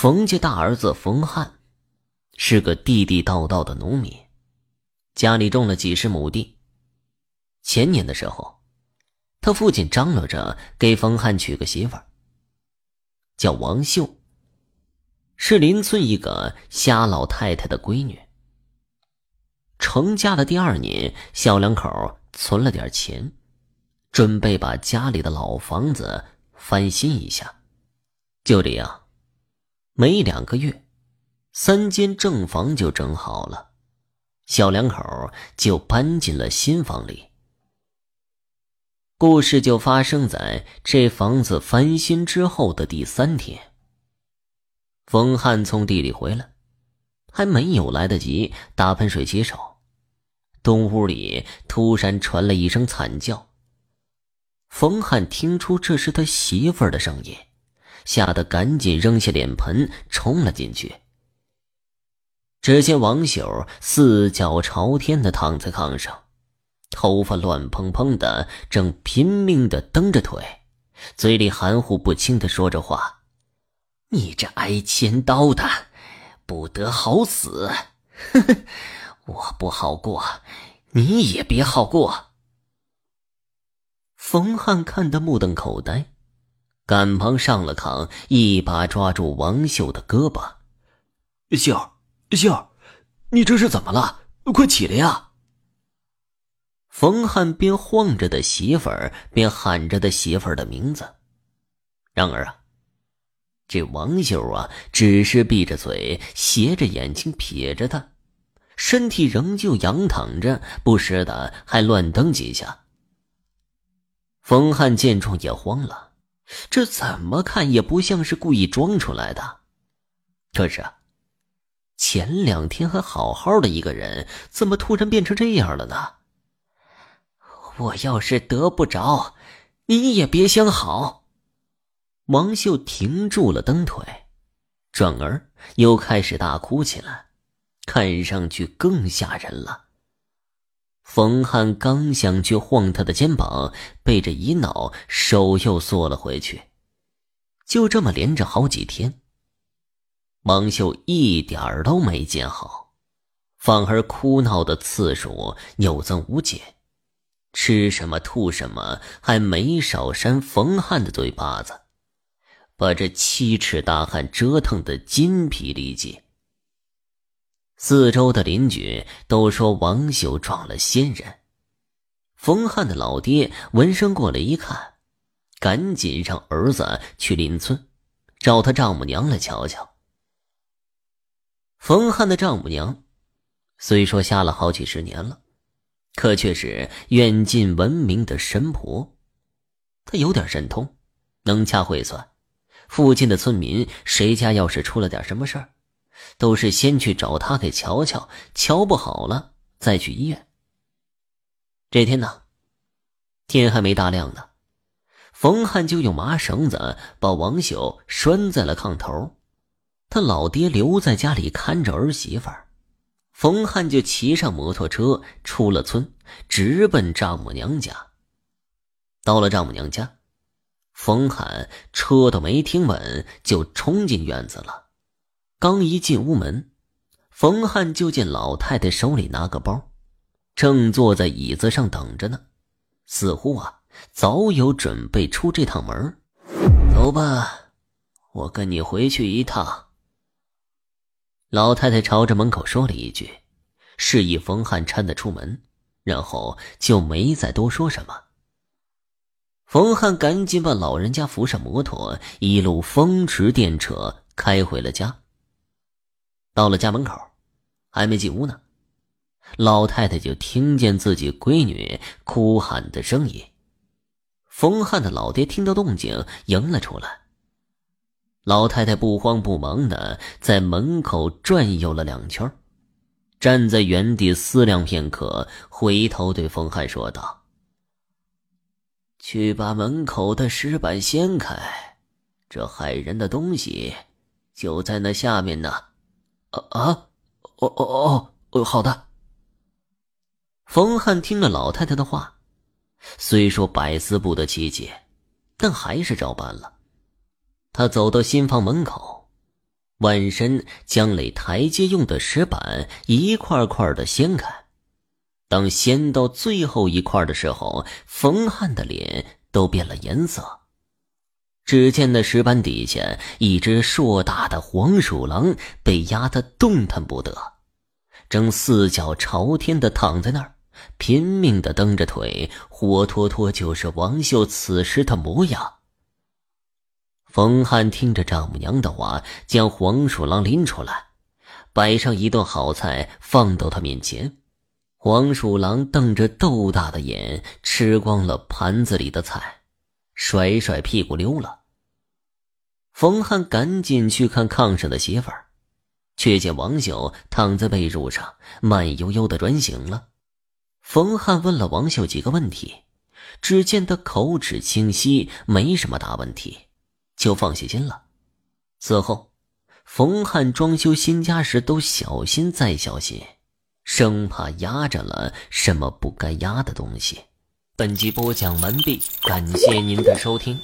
冯家大儿子冯汉是个地地道道的农民，家里种了几十亩地。前年的时候，他父亲张罗着给冯汉娶个媳妇儿，叫王秀，是邻村一个瞎老太太的闺女。成家的第二年，小两口存了点钱，准备把家里的老房子翻新一下。就这样。没两个月，三间正房就整好了，小两口就搬进了新房里。故事就发生在这房子翻新之后的第三天。冯汉从地里回来，还没有来得及打盆水洗手，东屋里突然传来一声惨叫。冯汉听出这是他媳妇儿的声音。吓得赶紧扔下脸盆，冲了进去。只见王秀四脚朝天的躺在炕上，头发乱蓬蓬的，正拼命的蹬着腿，嘴里含糊不清的说着话：“你这挨千刀的，不得好死！呵呵，我不好过，你也别好过。”冯汉看得目瞪口呆。赶忙上了炕，一把抓住王秀的胳膊：“秀秀，你这是怎么了？快起来呀！”冯汉边晃着的媳妇儿，边喊着的媳妇儿的名字。然而啊，这王秀啊，只是闭着嘴，斜着眼睛瞥着他，身体仍旧仰躺着，不时的还乱蹬几下。冯汉见状也慌了。这怎么看也不像是故意装出来的。可是，前两天还好好的一个人，怎么突然变成这样了呢？我要是得不着，你也别想好。王秀停住了蹬腿，转而又开始大哭起来，看上去更吓人了。冯汉刚想去晃他的肩膀，被这一闹，手又缩了回去。就这么连着好几天，王秀一点儿都没见好，反而哭闹的次数有增无减，吃什么吐什么，还没少扇冯汉的嘴巴子，把这七尺大汉折腾的筋疲力尽。四周的邻居都说王秀撞了仙人。冯汉的老爹闻声过来一看，赶紧让儿子去邻村，找他丈母娘来瞧瞧。冯汉的丈母娘虽说瞎了好几十年了，可却是远近闻名的神婆。她有点神通，能掐会算，附近的村民谁家要是出了点什么事儿。都是先去找他给瞧瞧，瞧不好了再去医院。这天呢，天还没大亮呢，冯汉就用麻绳子把王秀拴在了炕头，他老爹留在家里看着儿媳妇儿，冯汉就骑上摩托车出了村，直奔丈母娘家。到了丈母娘家，冯汉车都没停稳，就冲进院子了。刚一进屋门，冯汉就见老太太手里拿个包，正坐在椅子上等着呢，似乎啊早有准备出这趟门。走吧，我跟你回去一趟。老太太朝着门口说了一句，示意冯汉搀她出门，然后就没再多说什么。冯汉赶紧把老人家扶上摩托，一路风驰电掣开回了家。到了家门口，还没进屋呢，老太太就听见自己闺女哭喊的声音。冯汉的老爹听到动静，迎了出来。老太太不慌不忙的在门口转悠了两圈，站在原地思量片刻，回头对冯汉说道：“去把门口的石板掀开，这害人的东西就在那下面呢。”啊啊！哦哦哦哦！好的。冯汉听了老太太的话，虽说百思不得其解，但还是照办了。他走到新房门口，弯身将垒台阶用的石板一块块的掀开。当掀到最后一块的时候，冯汉的脸都变了颜色。只见那石板底下，一只硕大的黄鼠狼被压得动弹不得，正四脚朝天的躺在那儿，拼命的蹬着腿，活脱脱就是王秀此时的模样。冯汉听着丈母娘的话，将黄鼠狼拎出来，摆上一顿好菜放到他面前。黄鼠狼瞪着豆大的眼，吃光了盘子里的菜，甩甩屁股溜了。冯汉赶紧去看炕上的媳妇儿，却见王秀躺在被褥上，慢悠悠的转醒了。冯汉问了王秀几个问题，只见他口齿清晰，没什么大问题。就放下心了。此后，冯汉装修新家时都小心再小心，生怕压着了什么不该压的东西。本集播讲完毕，感谢您的收听。